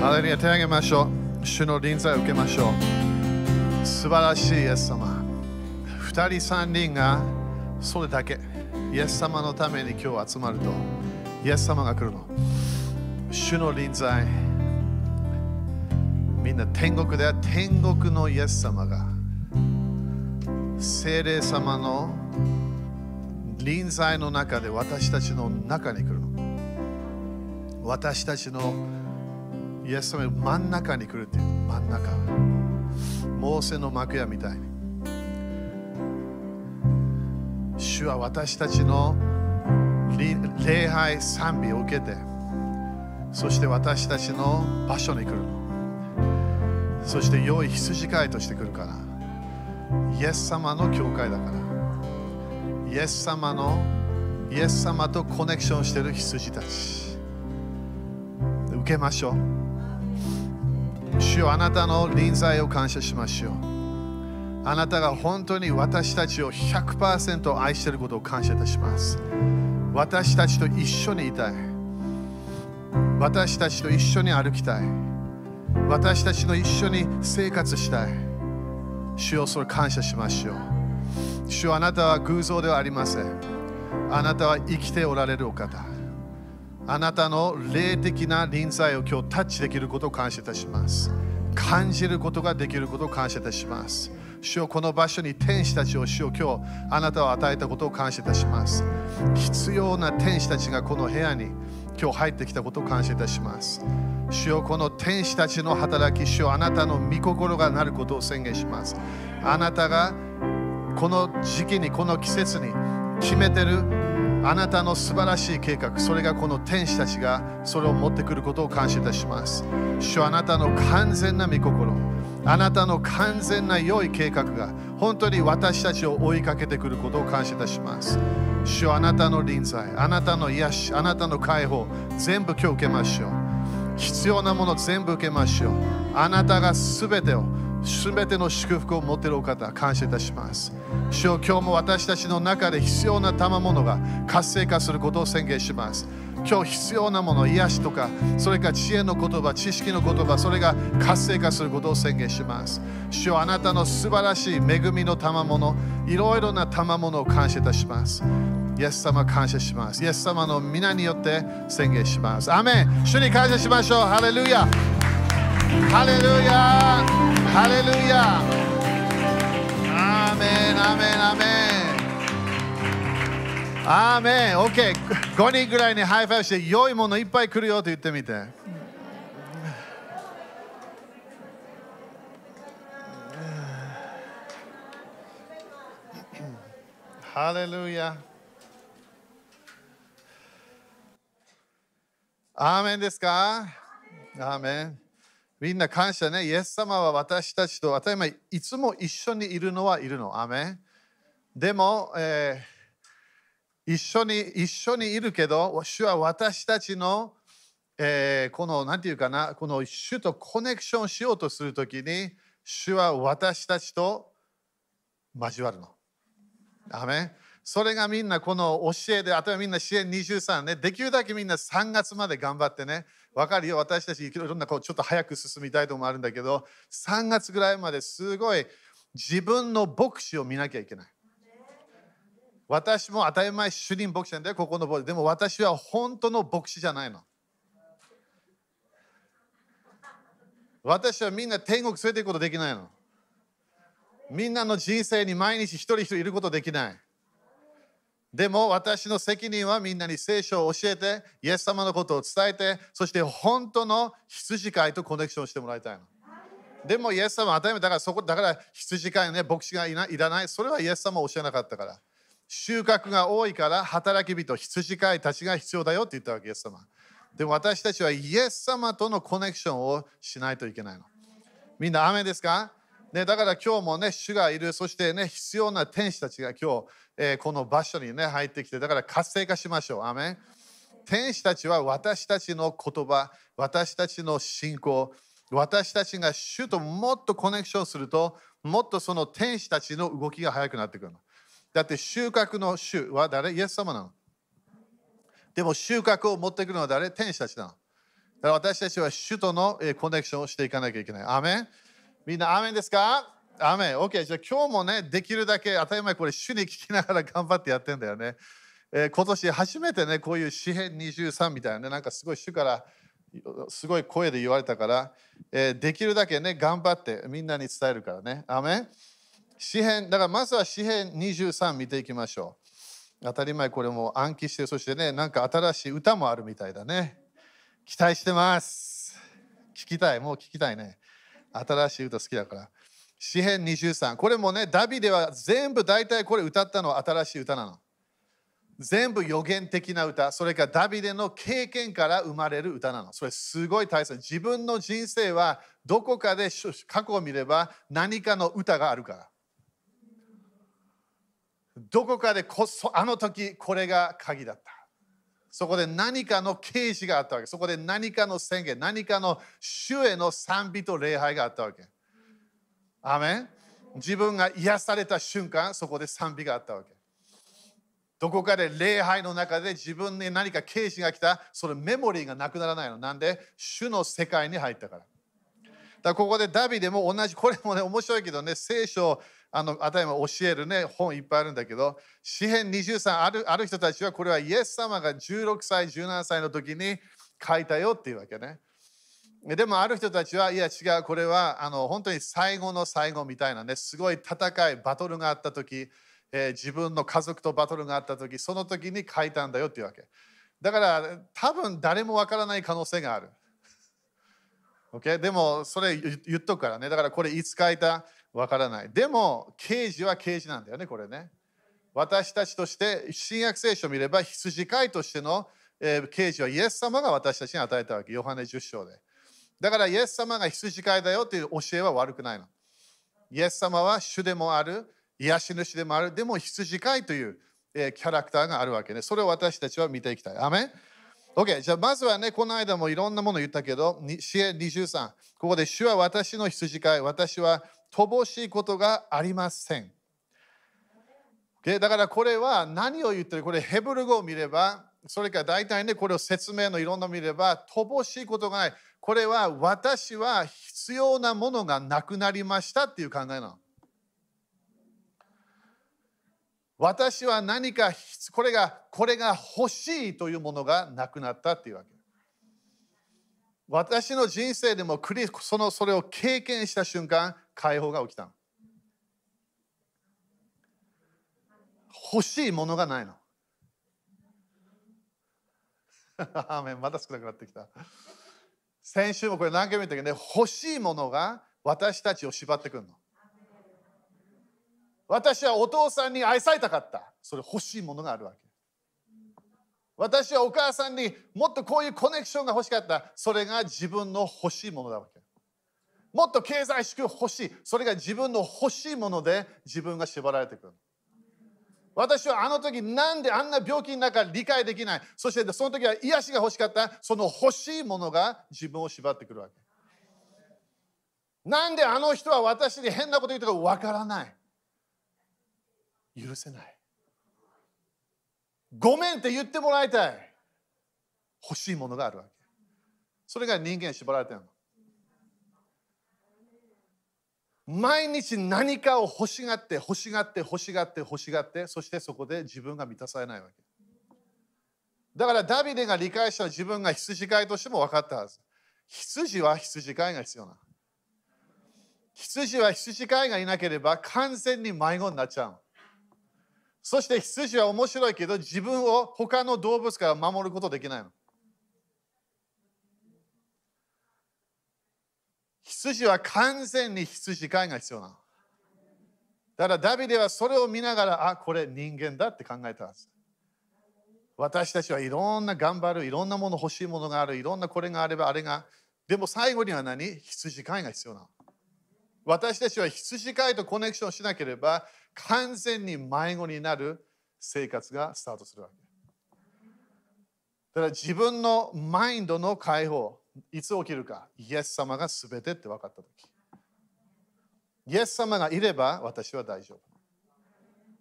ハレルヤ手を挙げましょう。主の臨在を受けましょう。素晴らしいイエス様。二人三人がそれだけ。イエス様のために今日集まると、イエス様が来るの。主の臨在。みんな天国では天国のイエス様が聖霊様の臨在の中で私たちの中に来るの。私たちのイエス様真ん中に来るっていう真ん中。モーセの幕屋みたいに。主は私たちの礼拝賛美を受けて、そして私たちの場所に来るの。そして良い羊飼いとして来るから。イエス様の教会だから。イエス様のイエス様とコネクションしてる羊たち。受けましょう。主よあなたの臨在を感謝しましょう。あなたが本当に私たちを100%愛していることを感謝いたします。私たちと一緒にいたい。私たちと一緒に歩きたい。私たちと一緒に生活したい。主よそれ感謝しましょう。主よあなたは偶像ではありません。あなたは生きておられるお方。あなたの霊的な臨在を今日タッチできることを感謝いたします。感じることができることを感謝いたします。主よこの場所に天使たちを主よ今日あなたを与えたことを感謝いたします。必要な天使たちがこの部屋に今日入ってきたことを感謝いたします。主よこの天使たちの働き、主よあなたの御心がなることを宣言します。あなたがこの時期に、この季節に決めてるあなたの素晴らしい計画、それがこの天使たちがそれを持ってくることを感謝いたします。主あなたの完全な御心、あなたの完全な良い計画が本当に私たちを追いかけてくることを感謝いたします。主あなたの臨在、あなたの癒し、あなたの解放、全部今日受けましょう。必要なもの全部受けましょう。あなたがすべてを、すべての祝福を持てるお方、感謝いたします。主よ今日も私たちの中で必要な賜物が活性化することを宣言します。今日必要なもの、癒しとか、それから知恵の言葉、知識の言葉、それが活性化することを宣言します。主よあなたの素晴らしい恵みの賜物、いろいろな賜物を感謝いたします。イエス様感謝します。イエス様の皆によって宣言します。アメン主に感謝しましょう。ハレルヤハレルヤハレルヤアーメンアーメンアーメンアーメン OK。5人ぐらいに high five して良いものいっぱい来るよと言ってみて。ハレルヤアーメンですか？アーメン。みんな感謝ね。イエス様は私たちと当たり前いつも一緒にいるのはいるの。アメ。でも、えー一緒に一緒にいるけど、主は私たちの、えーこの、なんていうかな、この主とコネクションしようとするときに、主は私たちと交わるの。アーメそれがみんなこの教えで、あとはみんな支援23ね、できるだけみんな3月まで頑張ってね、わかるよ、私たちいろんなこうちょっと早く進みたいところもあるんだけど、3月ぐらいまですごい自分の牧師を見なきゃいけない。私も当たり前主任牧師なんだよ、ここの牧師。でも私は本当の牧師じゃないの。私はみんな天国連れて行くことできないの。みんなの人生に毎日一人一人いることできない。でも私の責任はみんなに聖書を教えて、イエス様のことを伝えて、そして本当の羊飼いとコネクションしてもらいたいの。でもイエス様は当たり前だからそこだから羊飼いね、牧師がいないいらない。それはイエス様は教えなかったから。収穫が多いから働き人、羊飼いたちが必要だよって言ったわけ、イエス様。でも私たちはイエス様とのコネクションをしないといけないの。みんな雨ですか？ね、だから今日もね、主がいる、そしてね、必要な天使たちが今日、えこの場所にね、入ってきて、だから活性化しましょう。アメン天使たちは私たちの言葉、私たちの信仰、私たちが主ともっとコネクションすると、もっとその天使たちの動きが速くなってくるの。だって収穫の主は誰？イエス様なの。でも収穫を持ってくるのは誰？天使たちなの。だから私たちは主とのコネクションをしていかなきゃいけない。アメンみんな、アメンですか？アメン。OK。じゃあ今日もね、できるだけ当たり前これ主に聞きながら頑張ってやってんだよね。えー今年初めてね、こういう詩編23みたいなね、なんかすごい主からすごい声で言われたから、えーできるだけね、頑張ってみんなに伝えるからね。アメン詩編、だからまずは詩編23見ていきましょう。当たり前これも暗記して、そしてね、なんか新しい歌もあるみたいだね。期待してます。聞きたい、もう聞きたいね。新しい歌好きだから。詩編23。これもね、ダビデは全部大体これ歌ったのは新しい歌なの。全部予言的な歌、それからダビデの経験から生まれる歌なの。それすごい大切。自分の人生はどこかで過去を見れば何かの歌があるから。どこかでこそあの時これが鍵だった。そこで何かの啓示があったわけ。そこで何かの宣言、何かの主への賛美と礼拝があったわけ。アメン自分が癒された瞬間、そこで賛美があったわけ。どこかで礼拝の中で自分に何か啓示が来た、それメモリーがなくならないの。なんで、主の世界に入ったから。だからここでダビデも同じ、これもね、面白いけどね、聖書あの、あたりも教えるね、本いっぱいあるんだけど、詩編23あるある人たちは、これはイエス様が16歳、17歳の時に書いたよっていうわけね。でもある人たちは、いや違う、これはあの本当に最後の最後みたいなね、すごい戦い、バトルがあった時、えー自分の家族とバトルがあった時、その時に書いたんだよっていうわけ。だから、多分誰もわからない可能性がある。Okay? でも、それ言っとくからね。だからこれいつ書いた？わからない。でも、刑事は刑事なんだよね、これね。私たちとして、新約聖書を見れば、羊飼いとしての、えー刑事はイエス様が私たちに与えたわけ。ヨハネ10章で。だから、イエス様が羊飼いだよっていう教えは悪くないの。イエス様は主でもある、癒し主でもある、でも羊飼いという、えキャラクターがあるわけね。それを私たちは見ていきたい。アメン？OK、じゃあまずはね、この間もいろんなもの言ったけど、に詩編23、ここで主は私の羊飼い、私は乏しいことがありません。o だからこれは何を言ってる？これヘブル語を見れば、それから大体ね、これを説明のいろんなの見れば、乏しいことがない。これは私は必要なものがなくなりましたっていう考えなの。私は何かこれがこれが欲しいというものがなくなったっていうわけ。私の人生でもクリそのそれを経験した瞬間、解放が起きたの。欲しいものがないの。アーメンまだ少なくなってきた。先週もこれ何回も言ったけどね、欲しいものが私たちを縛ってくるの。私はお父さんに愛されたかった。それ欲しいものがあるわけ。私はお母さんにもっとこういうコネクションが欲しかった。それが自分の欲しいものだわけ。もっと経済祝欲しい。それが自分の欲しいもので自分が縛られてくる。私はあの時なんであんな病気の中理解できない。そしてその時は癒しが欲しかった。その欲しいものが自分を縛ってくるわけ。なんであの人は私に変なこと言うとかわからない。許せない。ごめんって言ってもらいたい。欲しいものがあるわけ。それが人間に縛られてるの。毎日何かを欲しがって欲しがって欲しがって欲しがってそしてそこで自分が満たされないわけ。だからダビデが理解した自分が羊飼いとしても分かったはず。羊は羊飼いが必要な羊は羊飼いがいなければ完全に迷子になっちゃうそして羊は面白いけど自分を他の動物から守ることできないの。羊は完全に羊飼いが必要なの。だからダビデはそれを見ながら、あ、これ人間だって考えたはず。私たちはいろんな頑張る、いろんなもの欲しいものがある、いろんなこれがあればあれが。でも最後には何？羊飼いが必要なの。私たちは羊飼いとコネクションしなければ完全に迷子になる生活がスタートするわけ。だから自分のマインドの解放、いつ起きるか、イエス様が全てって分かったとき。イエス様がいれば私は大丈夫。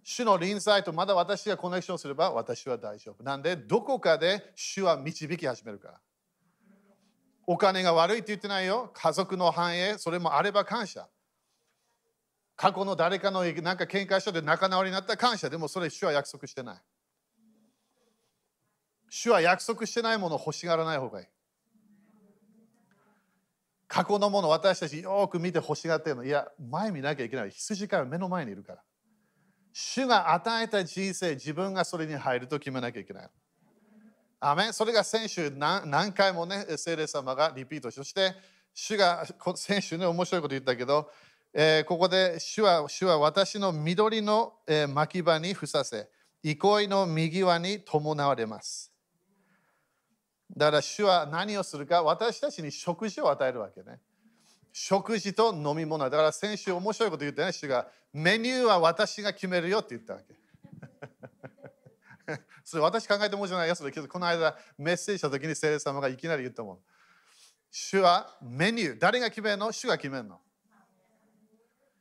主の臨在とまだ私がコネクションすれば私は大丈夫。なんで、どこかで主は導き始めるから。お金が悪いって言ってないよ。家族の繁栄、それもあれば感謝。過去の誰かのなんか喧嘩したで仲直りになった感謝。でもそれ主は約束してない。主は約束してないものを欲しがらない方がいい。過去のもの私たちよく見て欲しがってるの。いや、前見なきゃいけない。羊飼いは目の前にいるから。主が与えた人生、自分がそれに入ると決めなきゃいけない。アメそれが先週何回もね、聖霊様がリピートしてそして、主が先週ね、面白いこと言ったけど、えー、ここで主は主は私の緑の、えー、牧場にふさせ、憩いの右輪に伴われます。だから主は何をするか私たちに食事を与えるわけね。食事と飲み物。だから先週面白いこと言ってね、主がメニューは私が決めるよって言ったわけ。それ私考えたもじゃないよ。それけどこの間メッセージした時に聖霊様がいきなり言ったもん。主はメニュー、誰が決めるの？主が決めるの。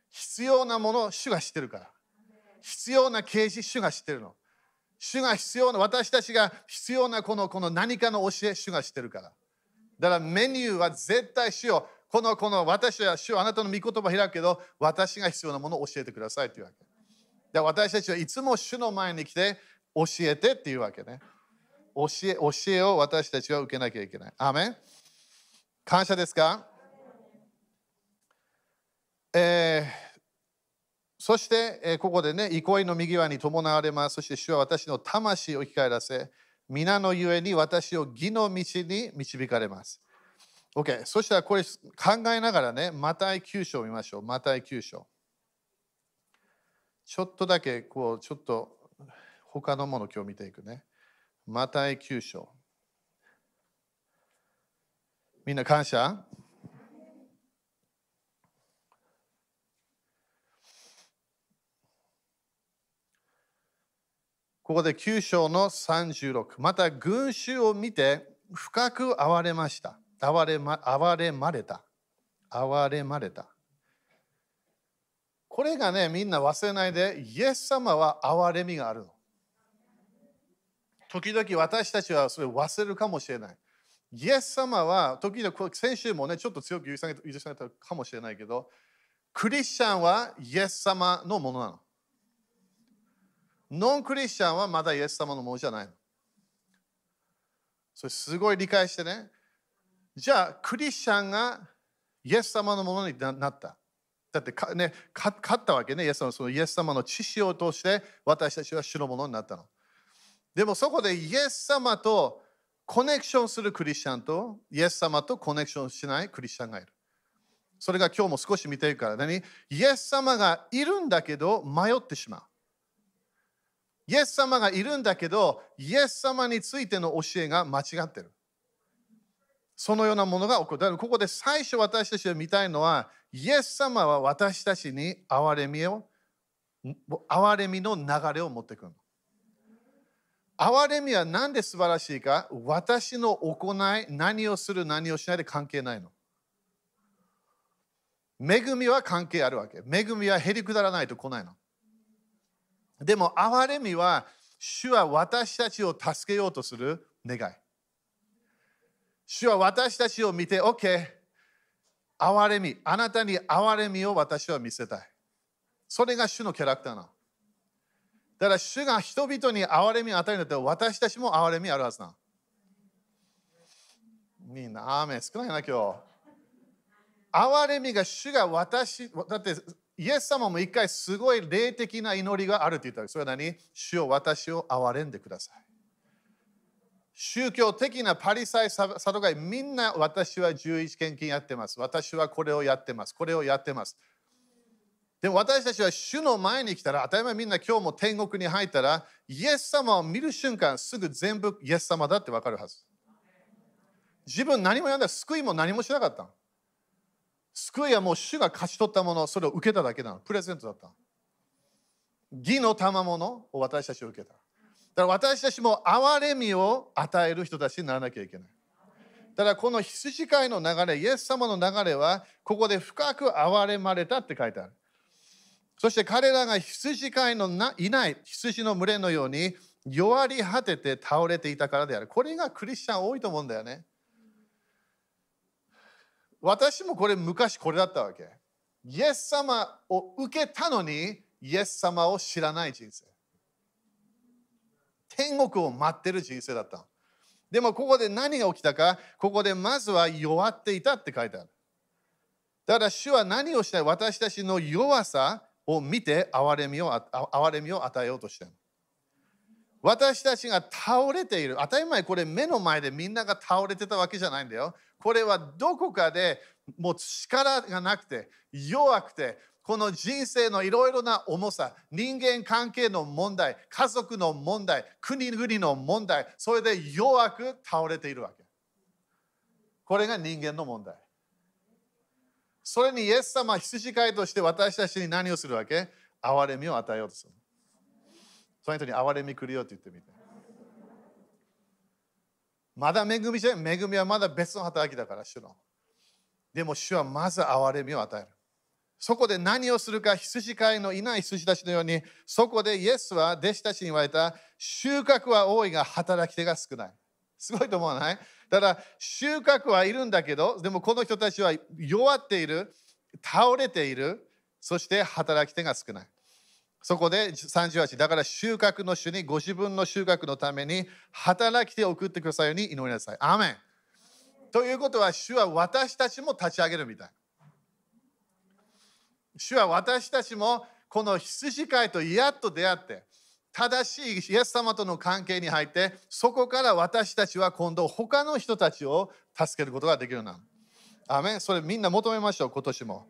必要なものを主が知ってるから。必要な啓示、主が知ってるの。主が必要な、私たちが必要なこのこの何かの教え、主が知ってるから。だからメニューは絶対主よ。このこの私は主はあなたの御言葉開くけど、私が必要なものを教えてくださいというわけ。だ私たちはいつも主の前に来て教えてっていうわけね。教え教えを私たちは受けなきゃいけない。アメン感謝ですか？えーそして、えここでね、憩いの右側に伴われます。そして主は私の魂を生き返らせ、皆のゆえに私を義の道に導かれます。OK。そしたらこれ考えながらね、マタイ9章を見ましょう。マタイ9章。ちょっとだけ、こう、ちょっと他のもの今日見ていくね。マタイ9章。みんな感謝？ここで9章の36。また群衆を見て深く哀れました。哀れま哀れまれた。哀れまれた。これがね、みんな忘れないで、イエス様は哀れみがあるの。時々私たちはそれを忘れるかもしれない。イエス様は、時々、先週もね、ちょっと強く許されたかもしれないけど、クリスチャンはイエス様のものなの。ノンクリスチャンはまだイエス様のものじゃないの。それすごい理解してね。じゃあ、クリスチャンがイエス様のものになった。だってか、ね、勝ったわけね。イエス様そのイエス様の知識を通して私たちは主のものになったの。でもそこでイエス様とコネクションするクリスチャンとイエス様とコネクションしないクリスチャンがいる。それが今日も少し見ているから、何？イエス様がいるんだけど迷ってしまう。イエス様がいるんだけど、イエス様についての教えが間違ってる。そのようなものが起こる。だからここで最初私たちが見たいのは、イエス様は私たちに憐れみを、憐れみの流れを持ってくる。憐れみは何で素晴らしいか？私の行い、何をする、何をしないで関係ないの。恵みは関係あるわけ。恵みはへりくだらないと来ないの。でも、憐れみは、主は私たちを助けようとする願い。主は私たちを見て、OK、憐れみ、あなたに憐れみを私は見せたい。それが主のキャラクターなの。だから主が人々に憐れみを与えるんだったら私たちも憐れみあるはずな。みんな、アーメン少ないな、今日。憐れみが主が私、だってイエス様も一回すごい霊的な祈りがあるって言ったわけそれは何？主を私を憐れんでください。宗教的なパリサイ、サドガイ、みんな私は11献金やってます。私はこれをやってます。これをやってます。でも私たちは主の前に来たら、当たり前みんな今日も天国に入ったら、イエス様を見る瞬間、すぐ全部イエス様だってわかるはず。自分何もやんない、救いも何もしなかったの。救いはもう主が勝ち取ったもの、それを受けただけなの。プレゼントだったの。義の賜物を私たちを受けた。だから私たちも憐れみを与える人たちにならなきゃいけない。ただこの羊飼いの流れ、イエス様の流れは、ここで深く憐れまれたって書いてある。そして彼らが羊飼いのいない羊の群れのように弱り果てて倒れていたからである。これがクリスチャン多いと思うんだよね。私もこれ昔これだったわけ。イエス様を受けたのに、イエス様を知らない人生。天国を待ってる人生だった。でもここで何が起きたか、ここでまずは弱っていたって書いてある。だから主は何をしたい？私たちの弱さを見て憐れみを憐れみを与えようとしてる。私たちが倒れている。当たり前これ目の前でみんなが倒れてたわけじゃないんだよ。これはどこかでもう力がなくて弱くてこの人生のいろいろな重さ、人間関係の問題、家族の問題、国々の問題、それで弱く倒れているわけ。これが人間の問題。それにイエス様羊飼いとして私たちに何をするわけ？憐れみを与えようとする。その人に憐れみ来るよって言ってみて。まだ恵みじゃ恵みはまだ別の働きだから、主の。でも主はまず憐れみを与える。そこで何をするか、羊飼いのいない羊たちのように、そこでイエスは弟子たちに言われた、収穫は多いが働き手が少ない。すごいと思わない？だから収穫はいるんだけど、でもこの人たちは弱っている、倒れている、そして働き手が少ない。そこで38、だから収穫の主にご自分の収穫のために働き手を送ってくださいように祈りなさい。アーメン。ということは、主は私たちも立ち上げるみたい。主は私たちもこの羊飼いとやっと出会って、正しいイエス様との関係に入って、そこから私たちは今度他の人たちを助けることができるな。アメンそれみんな求めましょう、今年も。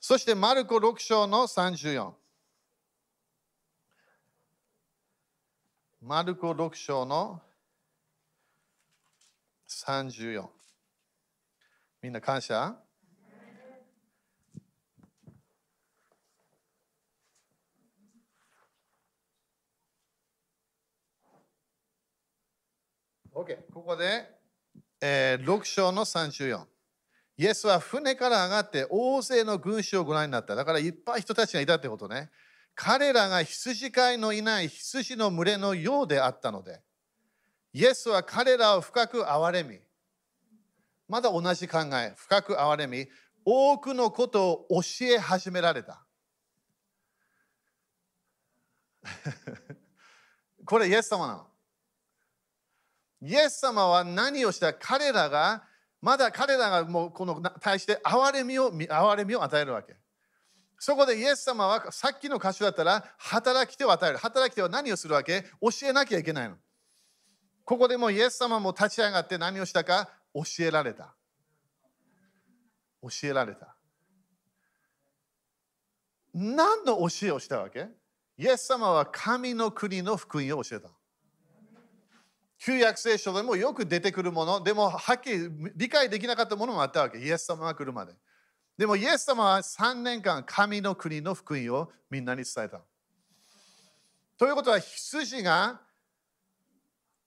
そして、マルコ6章の34。マルコ6章の34。みんな感謝？OK、ここで、えー、6章の34。イエスは船から上がって大勢の群衆をご覧になった。だからいっぱい人たちがいたってことね。彼らが羊飼いのいない羊の群れのようであったので、イエスは彼らを深く憐れみ、まだ同じ考え、深く憐れみ、多くのことを教え始められた。これイエス様なの。イエス様は何をした？彼らがまだ彼らがもうこの対して憐れみを憐れみを与えるわけ。そこでイエス様はさっきの歌詞だったら働き手を与える。働き手は何をするわけ？教えなきゃいけないの。ここでもイエス様も立ち上がって何をしたか？教えられた。教えられた。何の教えをしたわけ？イエス様は神の国の福音を教えた。旧約聖書でもよく出てくるもの、でもはっきり理解できなかったものもあったわけ。イエス様が来るまで。でもイエス様は3年間神の国の福音をみんなに伝えた。ということは羊が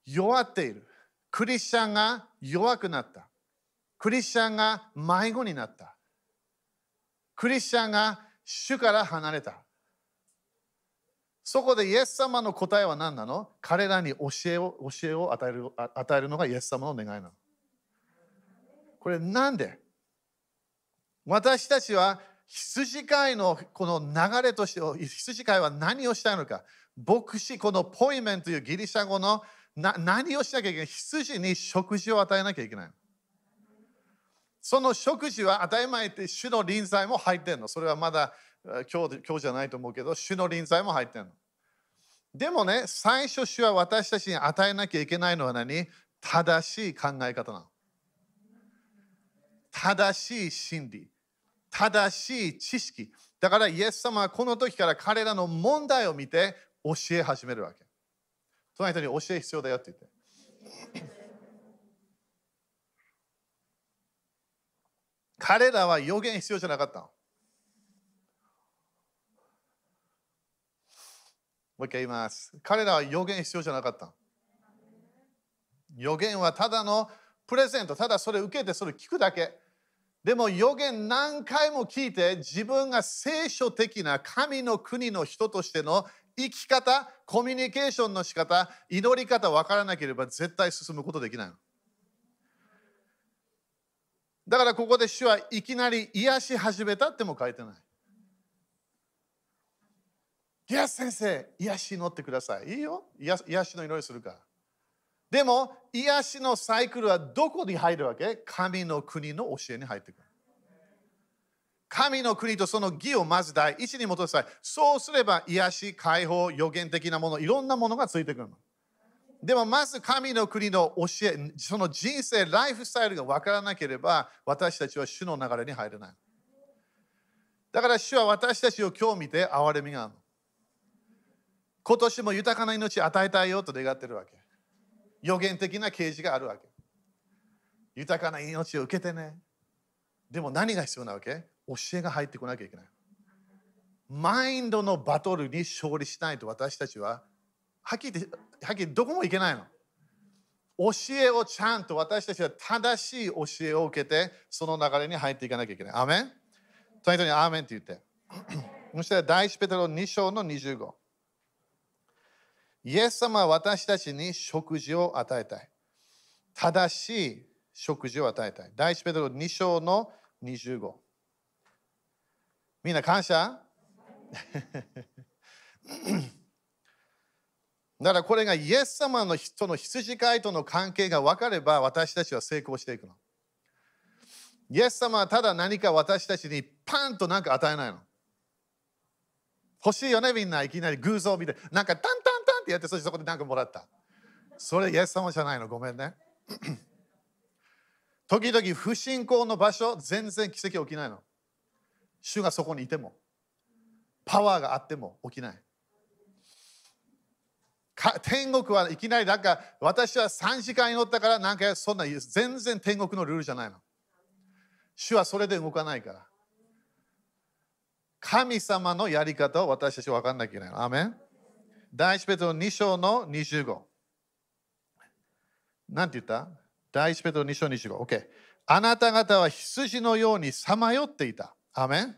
弱っている。クリスチャンが弱くなった。クリスチャンが迷子になった。クリスチャンが主から離れた。そこでイエス様の答えは何なの？彼らに教えを教えを与える与えるのがイエス様の願いなの。これなんで？私たちは羊飼いのこの流れとして羊飼いは何をしたいのか牧師このポイメンというギリシャ語のな何をしなきゃいけない？羊に食事を与えなきゃいけないその食事は当たり前って主の臨在も入ってんのそれはまだ今日今日じゃないと思うけど、主の臨在も入ってるの。でもね、最初主は私たちに与えなきゃいけないのは何？正しい考え方なの。正しい真理。正しい知識。だからイエス様はこの時から彼らの問題を見て教え始めるわけ。その人に教え必要だよって言って。彼らは予言必要じゃなかったの。もう一回言います。彼らは予言必要じゃなかった。予言はただのプレゼント、ただそれ受けてそれ聞くだけ。でも予言何回も聞いて自分が聖書的な神の国の人としての生き方、コミュニケーションの仕方、祈り方分からなければ絶対進むことできない。だからここで主はいきなり癒し始めたっても書いてない。癒先生、癒し祈ってください。いいよ。癒癒しの祈りするから。でも、癒しのサイクルはどこに入るわけ？神の国の教えに入ってくる。神の国とその義をまず第一に戻さい。そうすれば癒し、解放、予言的なもの、いろんなものがついてくるの。でもまず神の国の教え、その人生、ライフスタイルが分からなければ、私たちは主の流れに入れない。だから主は私たちを今日見て憐れみがあるの。今年も豊かな命与えたいよと願ってるわけ。予言的な啓示があるわけ。豊かな命を受けてね。でも何が必要なわけ？教えが入ってこなきゃいけない。マインドのバトルに勝利しないと私たちははっきり言ってはっきりどこも行けないの。教えをちゃんと私たちは正しい教えを受けてその流れに入っていかなきゃいけない。アメン？とにアーメンって言って。そして第一ペテロ2章の25。イエス様は私たちに食事を与えたい。正しい食事を与えたい。第一ペテロ2章の25。みんな感謝？だからこれがイエス様の人の羊飼いとの関係が分かれば私たちは成功していくの。イエス様はただ何か私たちにパンと何か与えないの。欲しいよねみんないきなり偶像を見てなんかタンタってやってそしてそこで何かもらった？それイエス様じゃないの？ごめんね。時々不信仰の場所全然奇跡起きないの。主がそこにいてもパワーがあっても起きない。天国はいきなりなんか私は3時間祈ったからなんかそんな全然天国のルールじゃないの。主はそれで動かないから。神様のやり方を私たちは分かんなきゃいけないの。アメン第一ペトロ2章の25。なんて言った？第一ペトロ2章25。OK。あなた方は羊のようにさまよっていた。アメン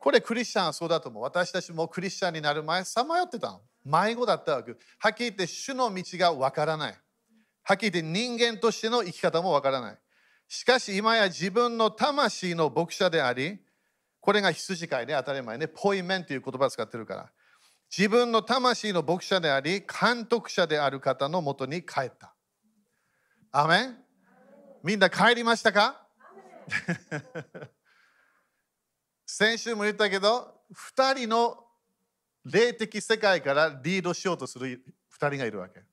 これクリスチャンはそうだと思う。私たちもクリスチャンになる前、さまよってたの。迷子だったわけ。はっきり言って主の道がわからない。はっきり言って人間としての生き方もわからない。しかし今や自分の魂の牧者であり、これが羊飼いで当たり前ね、ポイメンという言葉を使ってるから。自分の魂の牧者であり、監督者である方のもとに帰った。アメン？みんな帰りましたか？先週も言ったけど、2人の霊的世界からリードしようとする2人がいるわけ。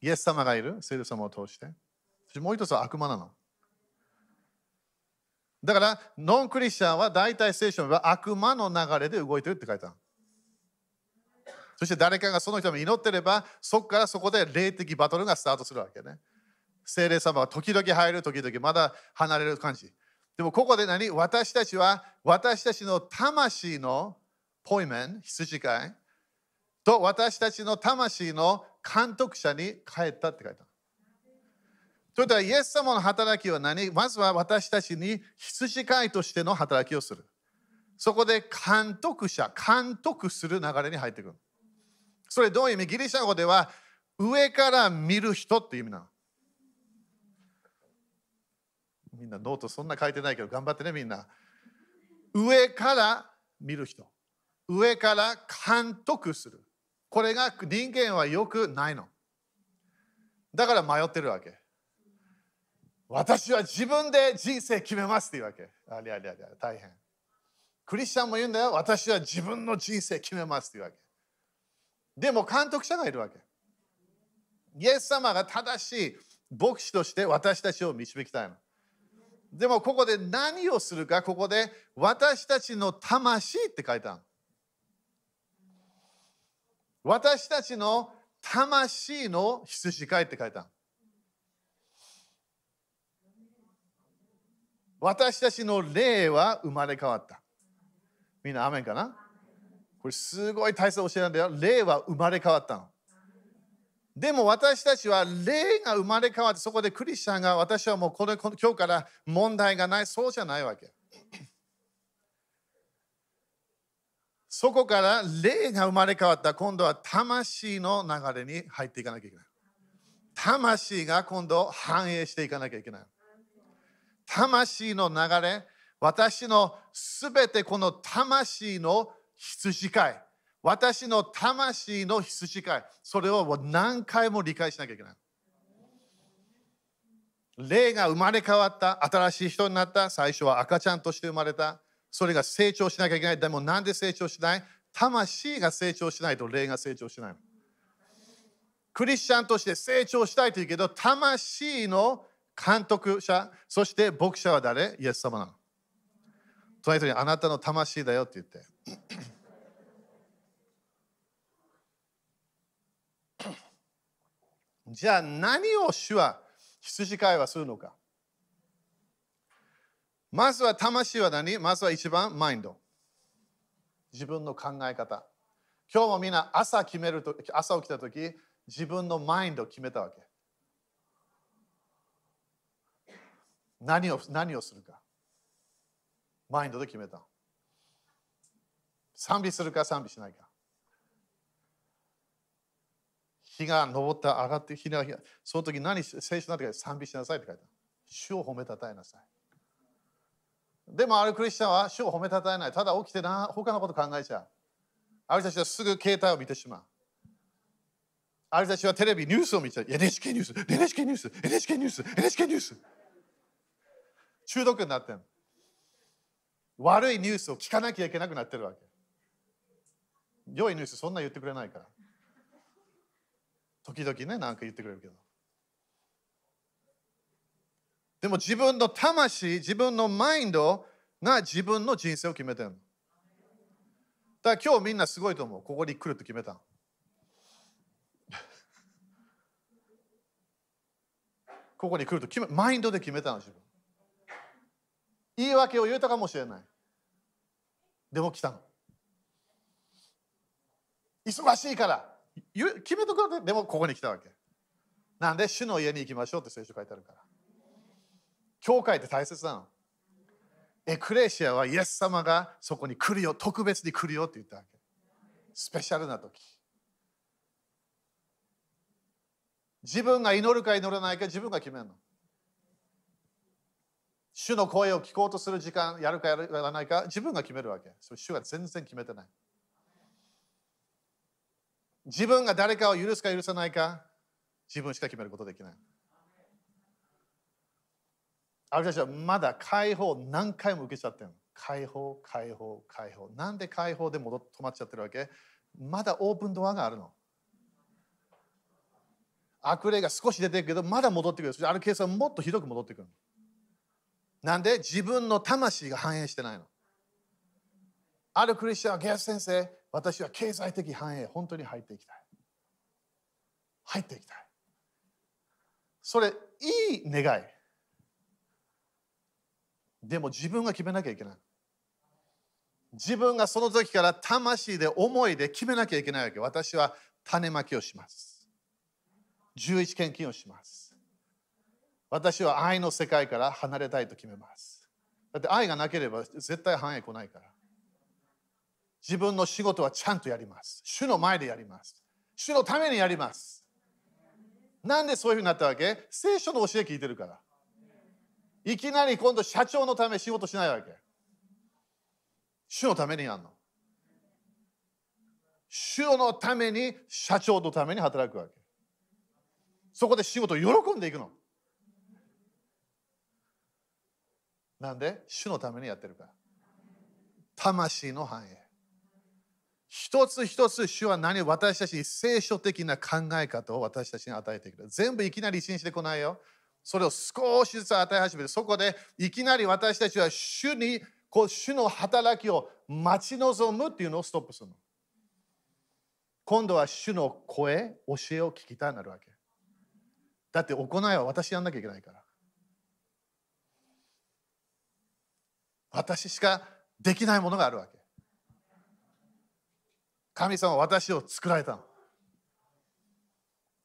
イエス様がいる、聖霊様を通して。もう一つは悪魔なの。だから、ノンクリスチャンは大体聖書は悪魔の流れで動いてるって書いてある。そして誰かがその人も祈ってれば、そこからそこで霊的バトルがスタートするわけね。聖霊様は時々入る、時々まだ離れる感じ。でもここで何？私たちは私たちの魂のポイメン、羊飼いと私たちの魂の監督者に帰ったって書いてある。それではイエス様の働きは何？まずは私たちに羊飼いとしての働きをする。そこで監督者、監督する流れに入ってくる。それどういう意味？ギリシャ語では上から見る人っていう意味なの。みんなノートそんな書いてないけど頑張ってねみんな。上から見る人。上から監督する。これが人間はよくないの。だから迷ってるわけ。私は自分で人生決めますっていうわけ。ありゃりゃりゃ、大変。クリスチャンも言うんだよ。私は自分の人生決めますっていうわけ。でも監督者がいるわけ。イエス様が正しい牧師として私たちを導きたいの。でもここで何をするか、ここで私たちの魂って書いてある。私たちの魂の羊飼いって書いたの。私たちの霊は生まれ変わった。みんな、アメンかな？これすごい大切な教えなんだよ。霊は生まれ変わったの。でも私たちは霊が生まれ変わってそこでクリスチャンが私はもうこれ今日から問題がないそうじゃないわけ。そこから霊が生まれ変わった今度は魂の流れに入っていかなきゃいけない。魂が今度反映していかなきゃいけない。魂の流れ、私のすべてこの魂の羊飼い、私の魂の羊飼い、それを何回も理解しなきゃいけない。霊が生まれ変わった、新しい人になった、最初は赤ちゃんとして生まれた、それが成長しなきゃいけない。でもなんで成長しない？魂が成長しないと霊が成長しない。クリスチャンとして成長したいというけど、魂の監督者、そして牧者は誰？イエス様なの。隣人にあなたの魂だよって言って。じゃあ何を主は羊飼いはするのかまずは魂は何？まずは一番マインド。自分の考え方。今日もみんな朝決めると朝起きたとき自分のマインドを決めたわけ。何を何をするか。マインドで決めた。賛美するか賛美しないか。日が昇った上がって日がその時何聖書の中で賛美しなさいって書いてある。主を褒めたたえなさい。でもあるクリスチャンは主を褒めたたえない。ただ起きてな他のこと考えちゃう。ある人たちはすぐ携帯を見てしまう。ある人たちはテレビ、ニュースを見ちゃう。NHK ニュース、NHK ニュース、NHK ニュース、NHK ニュース。中毒になってる。悪いニュースを聞かなきゃいけなくなってるわけ。良いニュースそんな言ってくれないから。時々ね、なんか言ってくれるけど。でも自分の魂、自分のマインドが自分の人生を決めてるの。だから今日みんなすごいと思う。ここに来ると決めた。ここに来ると決め、マインドで決めたの、自分。言い訳を言えたかもしれない。でも来たの。忙しいから。決めとくでもここに来たわけ。なんで主の家に行きましょうって聖書書いてあるから。教会って大切なの。エクレシアはイエス様がそこに来るよ、特別に来るよって言ったわけ。スペシャルな時。自分が祈るか祈らないか自分が決めるの。主の声を聞こうとする時間、やるかやらないか自分が決めるわけ。そ主は全然決めてない。自分が誰かを許すか許さないか自分しか決めることできない。ある人たちはまだ解放何回も受けちゃってるの。解放、解放、解放。なんで解放で戻っ止まっちゃってるわけ？まだオープンドアがあるの。悪霊が少し出てるけど、まだ戻ってくる。あるケースはもっとひどく戻ってくる。なんで？自分の魂が反映してないの。あるクリスチャンは、ゲス先生、私は経済的繁栄、本当に入っていきたい。入っていきたい。それ、いい願い。でも自分が決めなきゃいけない。自分がその時から魂で思いで決めなきゃいけないわけ。私は種まきをします。11献金をします。私は愛の世界から離れたいと決めます。だって愛がなければ絶対繁栄来ないから。自分の仕事はちゃんとやります。主の前でやります。主のためにやります。なんでそういうふうになったわけ？聖書の教え聞いてるから。いきなり今度社長のため仕事しないわけ。主のためにやるの。主のために社長のために働くわけ。そこで仕事喜んでいくの。なんで？主のためにやってるから。魂の繁栄。一つ一つ主は何？私たちに聖書的な考え方を私たちに与えてくる。全部いきなり一日で来ないよ。それを少しずつ与え始めて、そこでいきなり私たちは主に、こう主の働きを待ち望むっていうのをストップするの。今度は主の声、教えを聞きたいなるわけ。だって行いは私やんなきゃいけないから。私しかできないものがあるわけ。神様は私を作られたの。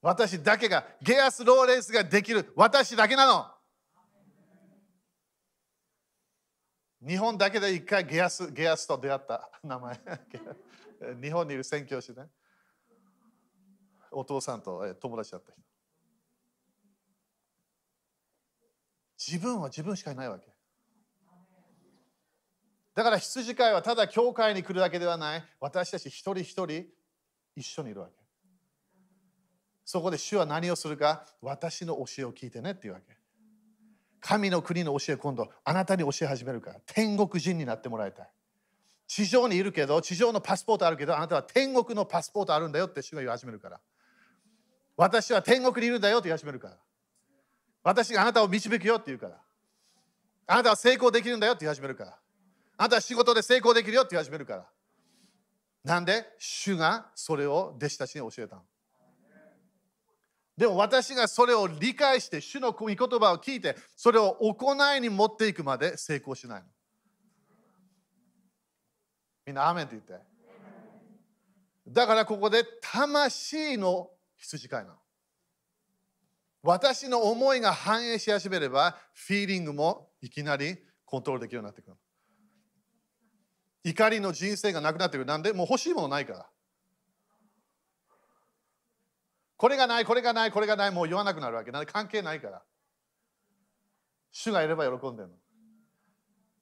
私だけが、ゲアス・ローレンスができる私だけなの。日本だけで一回ゲアスゲアスと出会った名前。日本にいる宣教師ね。お父さんと友達だった人。自分は自分しかいないわけ。だから羊飼いはただ教会に来るだけではない。私たち一人一人一緒にいるわけ。そこで主は何をするか、私の教えを聞いてねっていうわけ。神の国の教え今度、あなたに教え始めるから、天国人になってもらいたい。地上にいるけど、地上のパスポートあるけど、あなたは天国のパスポートあるんだよって主が言い始めるから。私は天国にいるんだよって言い始めるから。私があなたを導くよって言うから。あなたは成功できるんだよって言い始めるから。あなたは仕事で成功できるよって言い始めるから。なんで？主がそれを弟子たちに教えたの。でも私がそれを理解して、主の御言葉を聞いて、それを行いに持っていくまで成功しないの。みんな、アーメンって言って。だからここで魂の羊飼いなの。私の思いが反映し始めれば、フィーリングもいきなりコントロールできるようになってくる。怒りの人生がなくなってくる。なんで？もう欲しいものないから。これがない、これがない、これがない、もう言わなくなるわけ。なんで？関係ないから。主がいれば喜んでるの。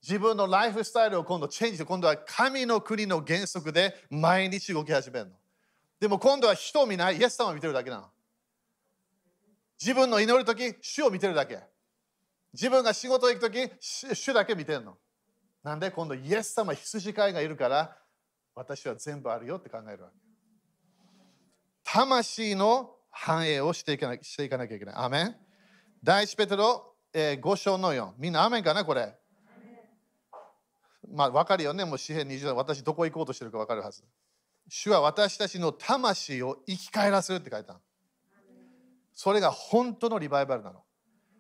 自分のライフスタイルを今度チェンジして、今度は神の国の原則で毎日動き始めるの。でも今度は人を見ない、イエス様を見てるだけなの。自分の祈るとき、主を見てるだけ。自分が仕事行くとき、主だけ見てるの。なんで今度イエス様羊飼いがいるから私は全部あるよって考えるわけ。魂の繁栄をしていかなしていかなきゃいけない。アメン第一ペテロ、えー、5章の4。みんなアメンかなこれ？まあ分かるよね？もう詩篇20私どこ行こうとしてるか分かるはず。主は私たちの魂を生き返らせるって書いたそれが本当のリバイバルなの。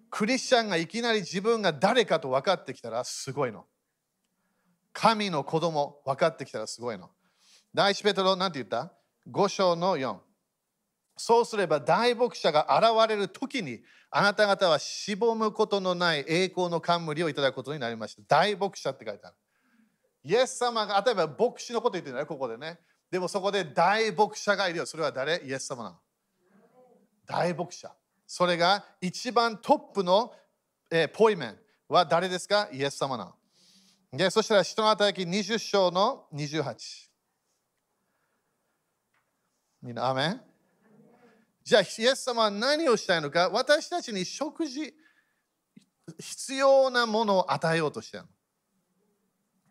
クリスチャンがいきなり自分が誰かと分かってきたらすごいの。神の子供分かってきたらすごいの。第一ペトロ、なんて言った ?5 章の4。そうすれば大牧者が現れる時にあなた方はしぼむことのない栄光の冠をいただくことになりました。大牧者って書いてある。イエス様が、例えば牧師のこと言ってるね、ここでね。でもそこで大牧者がいるよ。それは誰？イエス様なの。大牧者。それが一番トップの、え、ポイメンは誰ですか？イエス様なの。でそしたら、人の働き20章の28。みんな、アメンじゃあ、イエス様は何をしたいのか私たちに食事、必要なものを与えようとしてるの。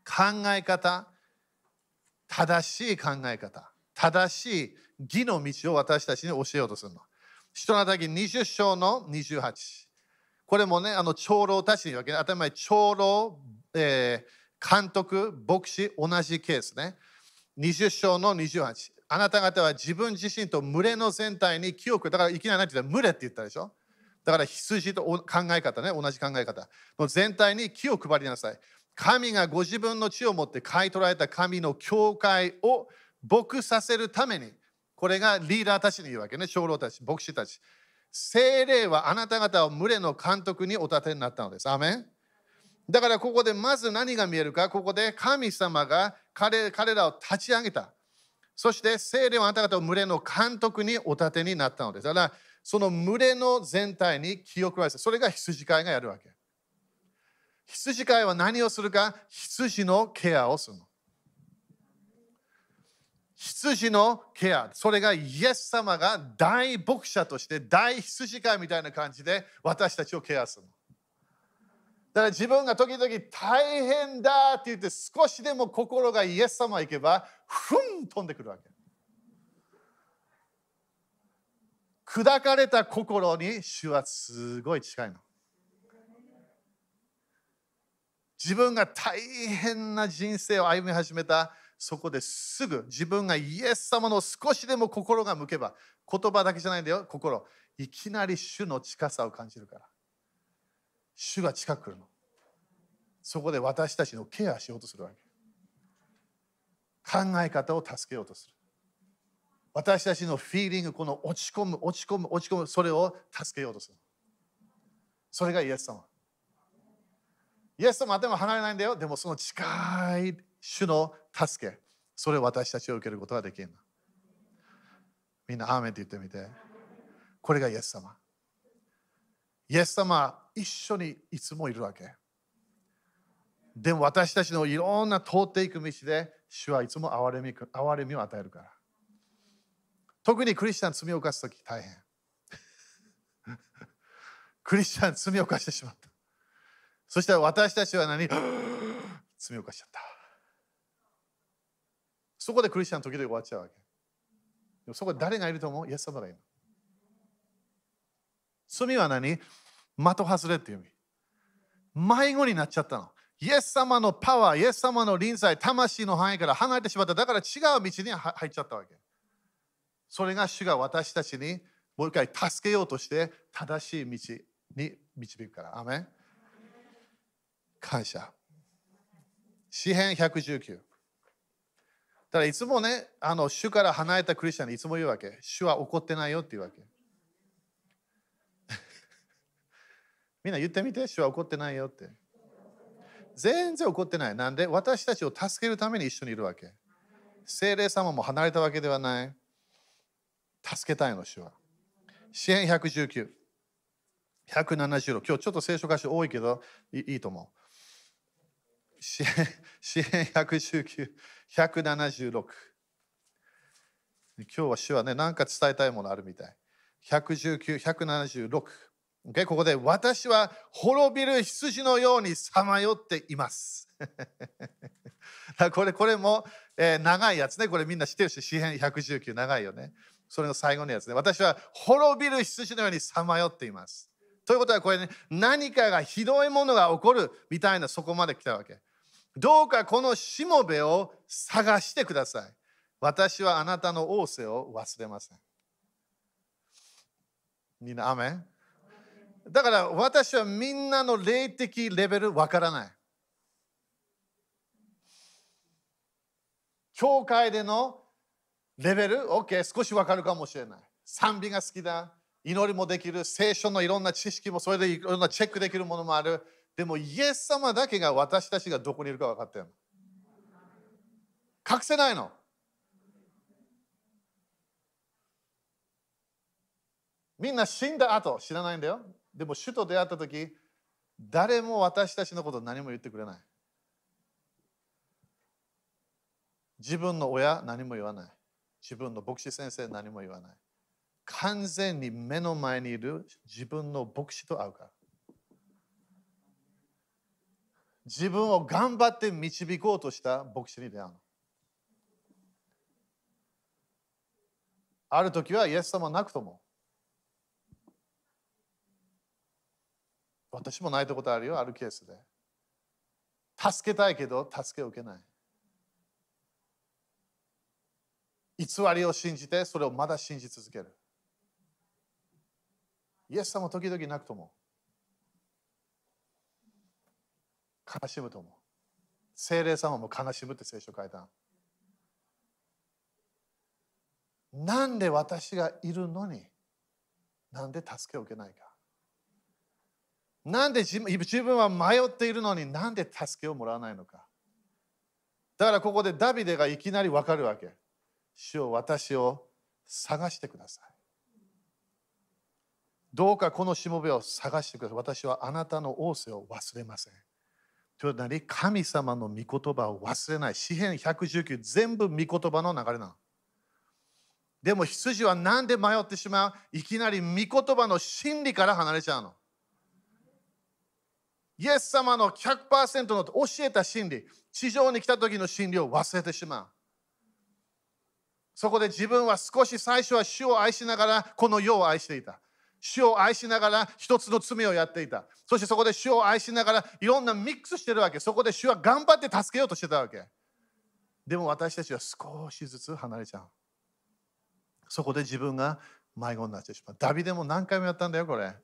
考え方、正しい考え方、正しい義の道を私たちに教えようとするの。人の働き20章の28。これもね、あの長老たちにわけ、ね、当たり前、長老、えー、監督、牧師、同じケースね。20章の28。あなた方は自分自身と群れの全体に清く、だからいきなり何て言ったら群れって言ったでしょ？だから羊と考え方ね、同じ考え方。の全体に気を配りなさい。神がご自分の血を持って買い取られた神の教会を牧させるために、これがリーダーたちに言うわけね、長老たち、牧師たち。精霊はあなた方を群れの監督にお立てになったのです。アメンだからここでまず何が見えるか、ここで神様が彼彼らを立ち上げた。そして聖霊はあなた方を群れの監督にお立てになったのです。だからその群れの全体に気を配らせそれが羊飼いがやるわけ。羊飼いは何をするか？羊のケアをするの。羊のケア。それがイエス様が大牧者として大羊飼いみたいな感じで私たちをケアするの。だ自分が時々大変だって言って少しでも心がイエス様行けばふん飛んでくるわけ。砕かれた心に主はすごい近いの。自分が大変な人生を歩み始めたそこですぐ自分がイエス様の少しでも心が向けば言葉だけじゃないんだよ心いきなり主の近さを感じるから主が近く来るの。そこで私たちのケアしようとするわけ。考え方を助けようとする。私たちのフィーリング、この落ち込む、落ち込む、落ち込む、それを助けようとする。それがイエス様。イエス様頭離れないんだよ。でもその近い主の助け、それを私たちは受けることができる。みんな、アーメンって言ってみて。これがイエス様。イエス様一緒にいつもいるわけ。でも私たちのいろんな通っていく道で、主はいつも憐れみ憐れみを与えるから。特にクリスチャン罪を犯すとき大変。クリスチャン罪を犯してしまった。そしたら私たちは何？罪を犯しちゃった。そこでクリスチャン時々終わっちゃうわけ。でもそこで誰がいると思う？イエス様がいる。罪は何？的外れっていう意味。迷子になっちゃったの。イエス様のパワー、イエス様の臨在、魂の範囲から離れてしまった。だから違う道に入っちゃったわけ。それが主が私たちにもう一回助けようとして正しい道に導くから。アメン感謝。詩編119。ただいつもね、あの主から離れたクリスチャンにいつも言うわけ。主は怒ってないよって言うわけ。みんな言ってみて、主は怒ってないよって。全然怒ってない。なんで？私たちを助けるために一緒にいるわけ。精霊様も離れたわけではない。助けたいの、主は。支援119。176。今日ちょっと聖書箇所多いけどいいと思う。支援支援119、176。今日は主はね、何か伝えたいものあるみたい。119、176。Okay? ここで私は滅びる羊のようにさまよっています。これこれも、えー、長いやつね。これみんな知ってるし、詩編119長いよね。それの最後のやつね。私は滅びる羊のようにさまよっています。ということはこれね、何かがひどいものが起こるみたいなそこまで来たわけ。どうかこのしもべを探してください。私はあなたの仰せを忘れません。みんな、アメン？だから私はみんなの霊的レベルわからない。教会でのレベル ?OK、少しわかるかもしれない。賛美が好きだ。祈りもできる。聖書のいろんな知識もそれでいろんなチェックできるものもある。でも、イエス様だけが私たちがどこにいるか分かってるの。隠せないの。みんな死んだ後知らないんだよ。でも主と出会った時誰も私たちのこと何も言ってくれない。自分の親何も言わない。自分の牧師先生何も言わない。完全に目の前にいる自分の牧師と会うから。自分を頑張って導こうとした牧師に出会うの。ある時はイエス様なくとも。私も泣いたことあるよ、あるケースで。助けたいけど、助けを受けない。偽りを信じて、それをまだ信じ続ける。イエス様時々泣くと思う。悲しむと思う。精霊様も悲しむって聖書書いた。なんで私がいるのに、なんで助けを受けないか。なんで自分は迷っているのになんで助けをもらわないのか。だからここでダビデがいきなりわかるわけ。主を私を探してください。どうかこのしもべを探してください。私はあなたの仰せを忘れません。というのは神様の御言葉を忘れない。詩篇119全部御言葉の流れなの。でも羊は何で迷ってしまう？いきなり御言葉の真理から離れちゃうの。イエス様の100%の教えた真理、地上に来た時の真理を忘れてしまう。そこで自分は少し最初は主を愛しながらこの世を愛していた。主を愛しながら一つの罪をやっていた。そしてそこで主を愛しながらいろんなミックスしてるわけ。そこで主は頑張って助けようとしてたわけ。でも私たちは少しずつ離れちゃう。そこで自分が迷子になってしまう。ダビデも何回もやったんだよ、これ。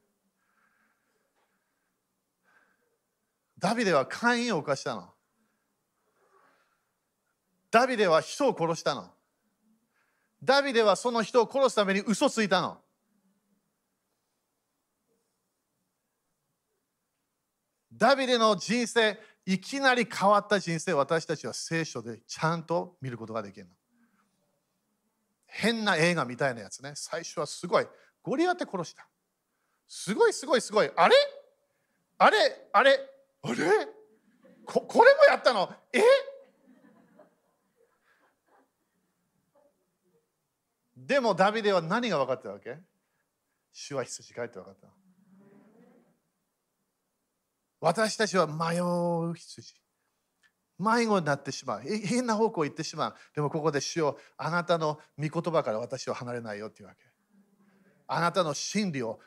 ダビデは姦淫を犯したの。ダビデは人を殺したの。ダビデはその人を殺すために嘘ついたの。ダビデの人生、いきなり変わった人生、私たちは聖書でちゃんと見ることができるの。変な映画みたいなやつね。最初はすごい。ゴリアテ殺した。すごいすごいすごい。あれ？あれ？あれ？あれ？ここれもやったの？え？でもダビデは何が分かったわけ？主は羊飼いって分かった。私たちは迷う羊。迷子になってしまう。変な方向行ってしまう。でもここで主よあなたの御言葉から私は離れないよっていうわけ。あなたの真理を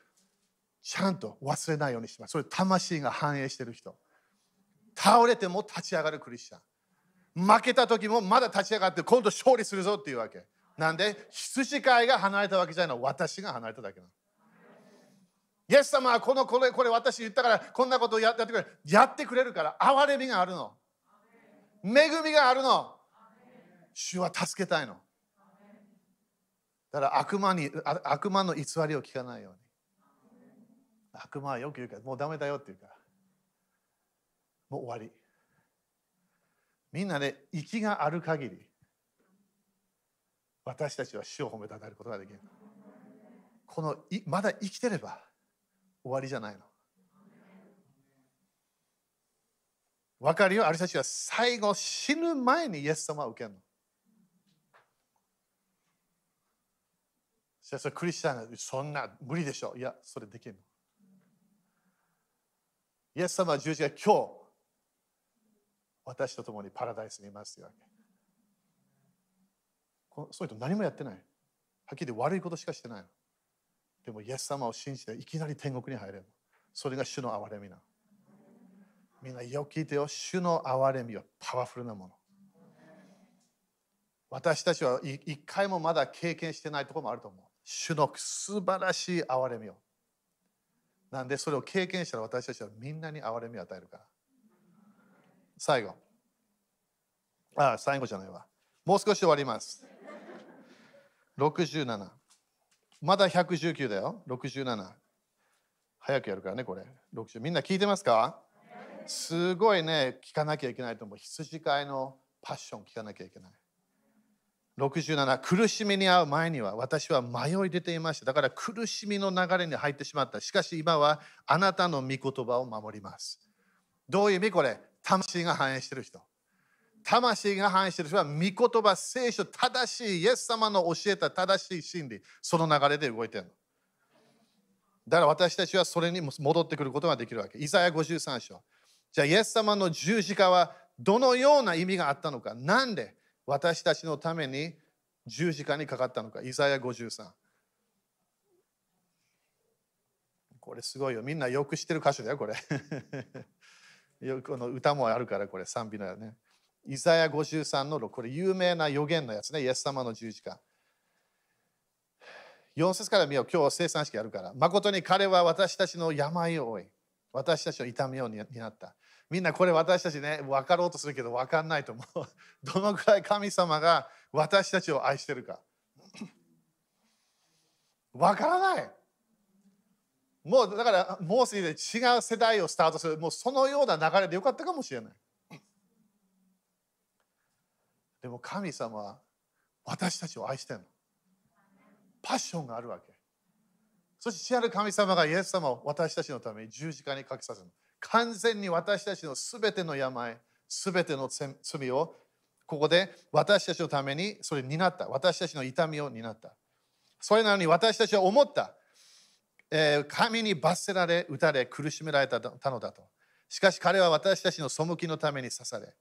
ちゃんと忘れないようにします。それ魂が反映してる人。倒れても立ち上がるクリスチャン。負けた時もまだ立ち上がって今度勝利するぞっていうわけ。なんで羊飼いが離れたわけじゃないの。私が離れただけなの。イエス様はこのこれこれ私言ったからこんなことをやってくれる。やってくれるから憐れみがあるの。恵みがあるの。主は助けたいの。だから悪魔に悪魔の偽りを聞かないように。悪魔はよく言うから、もうダメだよって言うから。もう終わり。みんなでね、息がある限り、私たちは主を褒めたたえることができる。このいまだ生きてれば終わりじゃないの。わかるよあれたちは最後死ぬ前にイエス様を受けるの。それクリスチャンがそんな無理でしょ。いや、それできるの。イエス様は十字架今日私と共にパラダイスにいますというわけ。そういう人何もやってない。はっきり悪いことしかしてない。でもイエス様を信じていきなり天国に入れる。それが主の憐れみな。みんなよく聞いてよ。主の憐れみはパワフルなもの。私たちは一回もまだ経験してないところもあると思う。主の素晴らしい憐れみを。なんでそれを経験したら私たちはみんなに憐れみを与えるから。最後。ああ、最後じゃないわ。もう少し終わります。67。まだ119だよ。67。早くやるからね、これ。60みんな聞いてますか？すごいね、聞かなきゃいけないと思う。羊飼いのパッション聞かなきゃいけない。67苦しみに遭う前には私は迷い出ていましただから苦しみの流れに入ってしまったしかし今はあなたの御言葉を守りますどういう意味？これ魂が反映してる人魂が反映してる人は御言葉聖書正しいイエス様の教えた正しい真理その流れで動いてるのだから私たちはそれに戻ってくることができるわけイザヤ53章じゃあイエス様の十字架はどのような意味があったのかなんで私たちのために十字架にかかったのか、イザヤ53。これすごいよ。みんなよく知ってる箇所だよ、これ。この歌もあるから、これ賛美のやね。イザヤ53の6、これ有名な予言のやつね、イエス様の十字架。4節から見よう、今日生産式やるから。誠に彼は私たちの病を負い、私たちの痛みを担った。みんなこれ私たちね、分かろうとするけど分かんないと思う。どのくらい神様が私たちを愛してるか。分からない。もうだからもうすぐで違う世代をスタートする。もうそのような流れでよかったかもしれない。でも神様は私たちを愛してるの。パッションがあるわけ。そして知らる神様がイエス様を私たちのために十字架にかけさせる。完全に私たちのすべての病、すべての罪をここで私たちのためにそれになった。私たちの痛みを担った。それなのに私たちは思った。神に罰せられ、打たれ、苦しめられたのだと。しかし彼は私たちの背きのために刺され。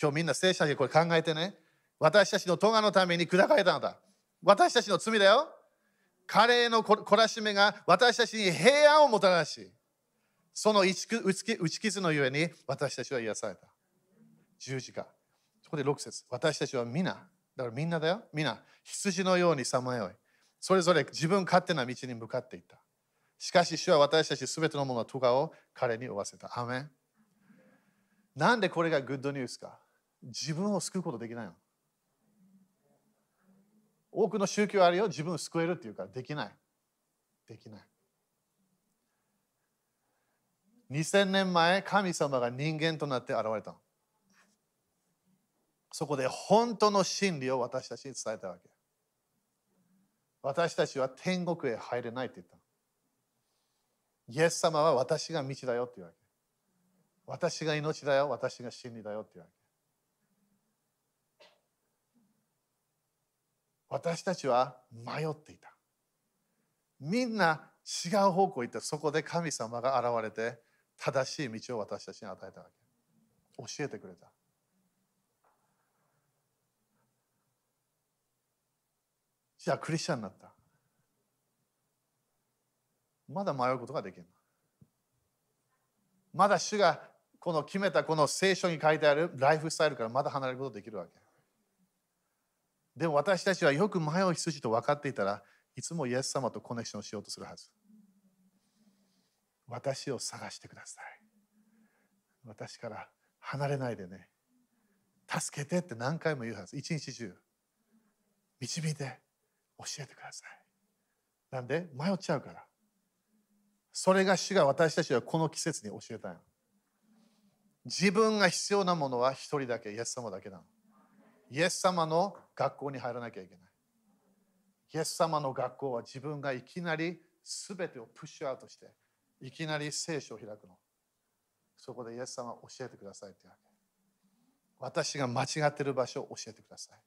今日みんな聖書でこれ考えてね。私たちの咎のために砕かれたのだ。私たちの罪だよ。彼への懲らしめが私たちに平安をもたらし、その打ち傷のゆえに私たちは癒された。十字架。そこで6節私たちは皆、だからみんなだよ、皆、羊のようにさまよい、それぞれ自分勝手な道に向かっていった。しかし主は私たちすべてのものの咎を彼に負わせた。アメンなんでこれがグッドニュースか自分を救うことできないの多くの宗教あるよ、自分を救えるっていうからできない。できない。2000年前、神様が人間となって現れたのそこで本当の真理を私たちに伝えたわけ。私たちは天国へ入れないって言った。イエス様は私が道だよって言うわけ。私が命だよ、私が真理だよっていうわけ。私たちは迷っていた。みんな違う方向行ってそこで神様が現れて正しい道を私たちに与えたわけ。教えてくれた。じゃあクリスチャンになった。まだ迷うことができる。まだ主がこの決めたこの聖書に書いてあるライフスタイルからまだ離れることができるわけ。でも私たちはよく迷う羊と分かっていたらいつもイエス様とコネクションしようとするはず。私を探してください。私から離れないでね。助けてって何回も言うはず。一日中。導いて教えてください。なんで？迷っちゃうから。それが主が私たちはこの季節に教えたん自分が必要なものは一人だけ、イエス様だけなの。イエス様の学校に入らなきゃいけない。イエス様の学校は自分がいきなり全てをプッシュアウトして、いきなり聖書を開くの。そこでイエス様教えてくださいってわけ。私が間違ってる場所を教えてください。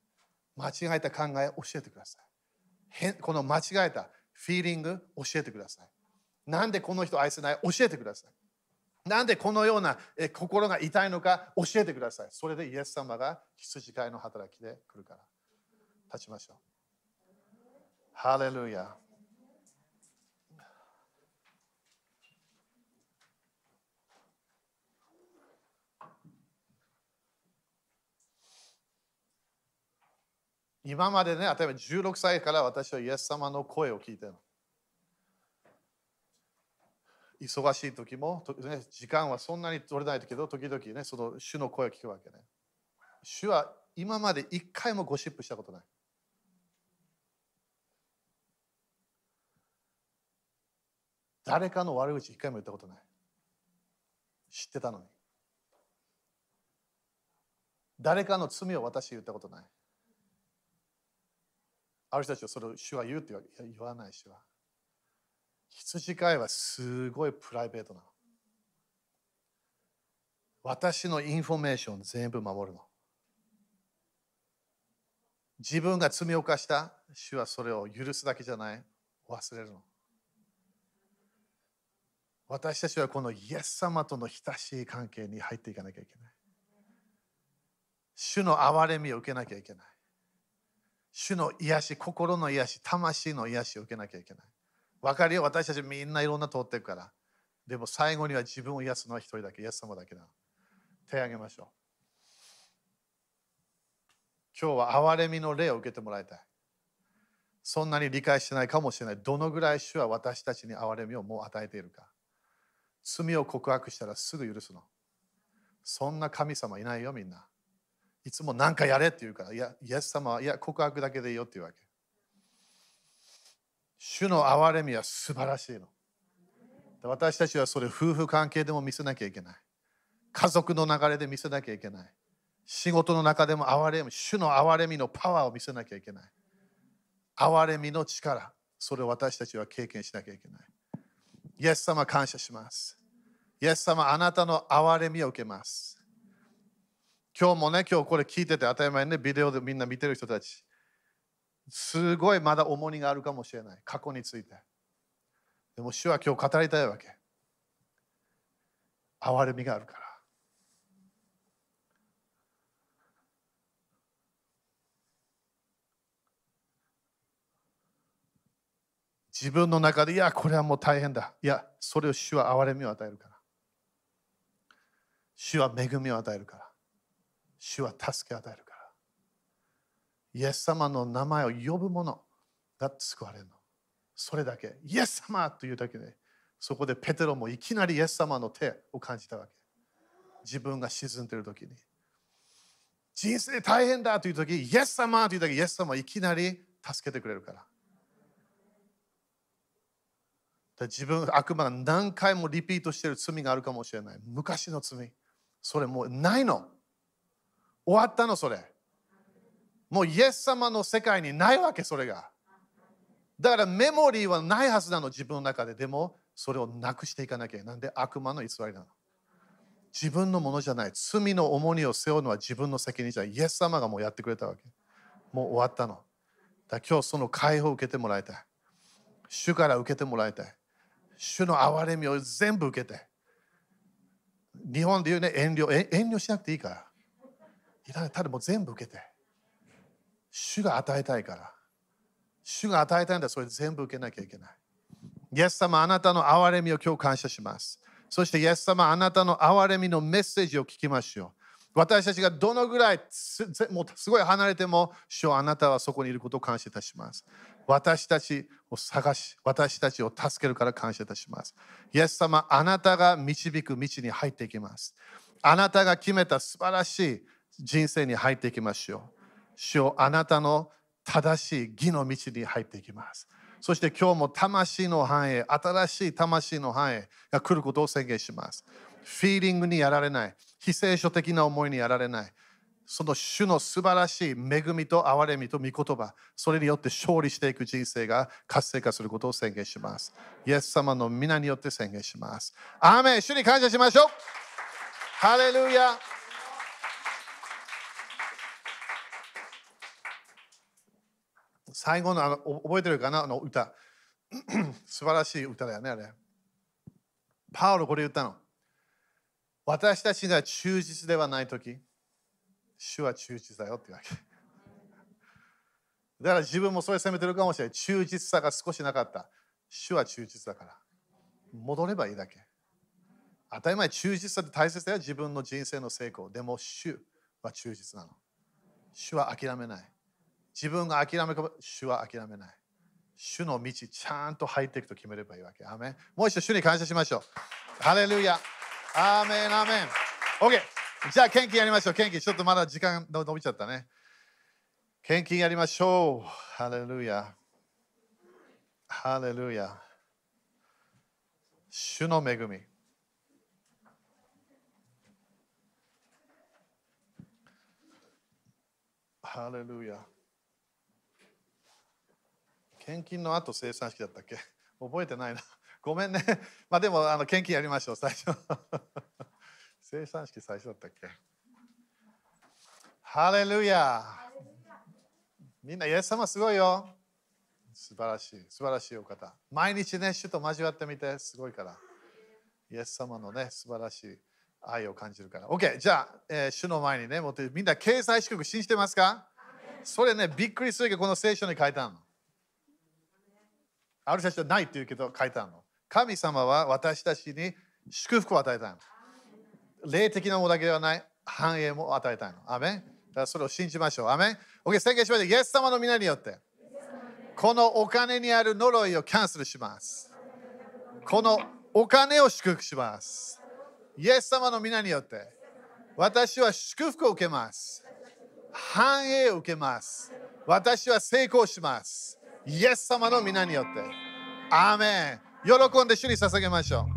間違えた考え教えてください。この間違えたフィーリング教えてください。なんでこの人愛せない？教えてください。なんでこのような心が痛いのか？教えてください。それでイエス様が羊飼いの働きで来るから。立ちましょう。ハレルヤ。今までね、例えば16歳から私はイエス様の声を聞いてるの。忙しい時も、ね、時間はそんなに取れないけど、時々ね、その主の声を聞くわけね。主は今まで一回もゴシップしたことない。誰かの悪口一回も言ったことない。知ってたのに。誰かの罪を私言ったことない。ある人たちはそれを主は言うって言わない主は。羊飼いはすごいプライベートなの。私のインフォメーション全部守るの。自分が罪を犯した主はそれを許すだけじゃない忘れるの。私たちはこのイエス様との親しい関係に入っていかなきゃいけない。主の憐れみを受けなきゃいけない。主の癒し、心の癒し、魂の癒しを受けなきゃいけない。分かるよ、私たちみんないろんな通ってるから。でも最後には自分を癒すのは一人だけ、イエス様だけだ。手を挙げましょう。今日は憐れみの霊を受けてもらいたい。そんなに理解してないかもしれない。どのぐらい主は私たちに憐れみをもう与えているか。罪を告白したらすぐ許すの。そんな神様いないよ、みんな。いつも何かやれって言うから、いや、イエス様は、いや、告白だけでいいよって言うわけ。主の憐れみは素晴らしいの。私たちはそれ夫婦関係でも見せなきゃいけない。家族の流れで見せなきゃいけない。仕事の中でも憐れみ、主の憐れみのパワーを見せなきゃいけない。憐れみの力、それを私たちは経験しなきゃいけない。イエス様感謝します。イエス様あなたの憐れみを受けます。今日もね、今日これ聞いてて当たり前ね、ビデオでみんな見てる人たち。すごいまだ重荷があるかもしれない。過去について。でも主は今日語りたいわけ。憐れみがあるから。自分の中で、いや、これはもう大変だ。いや、それを主は憐れみを与えるから。主は恵みを与えるから。主は助けを与えるから。イエス様の名前を呼ぶ者が救われるの。それだけ。イエス様というだけで、そこでペテロもいきなりイエス様の手を感じたわけ。自分が沈んでいる時に。人生大変だという時、イエス様という時、イエス様いきなり助けてくれるから。自分、悪魔が何回もリピートしている罪があるかもしれない。昔の罪。それもうないの。終わったの、それ。もうイエス様の世界にないわけ、それが。だからメモリーはないはずなの、自分の中で。でも、それをなくしていかなきゃ。なんで悪魔の偽りなの？自分のものじゃない。罪の重荷を背負うのは自分の責任じゃない。イエス様がもうやってくれたわけ。もう終わったの。だ今日その解放を受けてもらいたい。主から受けてもらいたい。主の憐れみを全部受けて。日本で言うね、遠慮、遠慮しなくていいから。いらない。ただもう全部受けて。主が与えたいから。主が与えたいんだそれ全部受けなきゃいけない。イエス様、あなたの憐れみを今日感謝します。そしてイエス様、あなたの憐れみのメッセージを聞きましょう。私たちがどのぐらいすもうすごい離れても、主よあなたはそこにいることを感謝いたします。私たちを探し、私たちを助けるから感謝いたします。イエス様、あなたが導く道に入っていきます。あなたが決めた素晴らしい人生に入っていきましょう。主よあなたの正しい義の道に入っていきます。そして今日も魂の繁栄、新しい魂の繁栄が来ることを宣言します。フィーリングにやられない、非聖書的な思いにやられない、その主の素晴らしい恵みと憐れみと御言葉、それによって勝利していく人生が活性化することを宣言します。イエス様の皆によって宣言します。アーメン主に感謝しましょうハレルヤ最後のあの覚えてるかな？あの歌。素晴らしい歌だよね、あれ。パウロこれ言ったの。私たちが忠実ではないとき、主は忠実だよってわけ。だから自分もそれ責めてるかもしれない。忠実さが少しなかった。主は忠実だから。戻ればいいだけ。当たり前、忠実さって大切だよ。自分の人生の成功。でも、主は忠実なの。主は諦めない。自分が諦めか主は諦めない。主の道、ちゃんと入っていくと決めればいいわけ。アメもう一度、主に感謝しましょう。ハレルヤ。アーメン、アーメン。OK。じゃあ、献金やりましょう。献金、ちょっとまだ時間伸びちゃったね。献金やりましょう。ハレルヤ。ハレルヤ。主の恵み。ハレルヤ。献金の後生産式だったっけ？覚えてないな。ごめんね。まあでもあの献金やりましょう、最初。生産式最初だったっけ？ハレルヤみんな、イエス様すごいよ。素晴らしい、素晴らしいお方。毎日ね、主と交わってみて、すごいから。イエス様のね、素晴らしい愛を感じるから。OK、じゃあ、えー、主の前にね、もってみんな、経済祝福信じてますか？それね、びっくりするけど、この聖書に書いてあるの。ある人たちはないって言うけど、書いてあるの。神様は私たちに祝福を与えたいの。霊的なものだけではない、繁栄も与えたいの。アメンだからそれを信じましょう。アメン ?OK、宣言しましょう。イエス様の皆によって、このお金にある呪いをキャンセルします。このお金を祝福します。イエス様の皆によって、私は祝福を受けます。繁栄を受けます。私は成功します。イエス様の皆によって。アーメン。喜んで主に捧げましょう。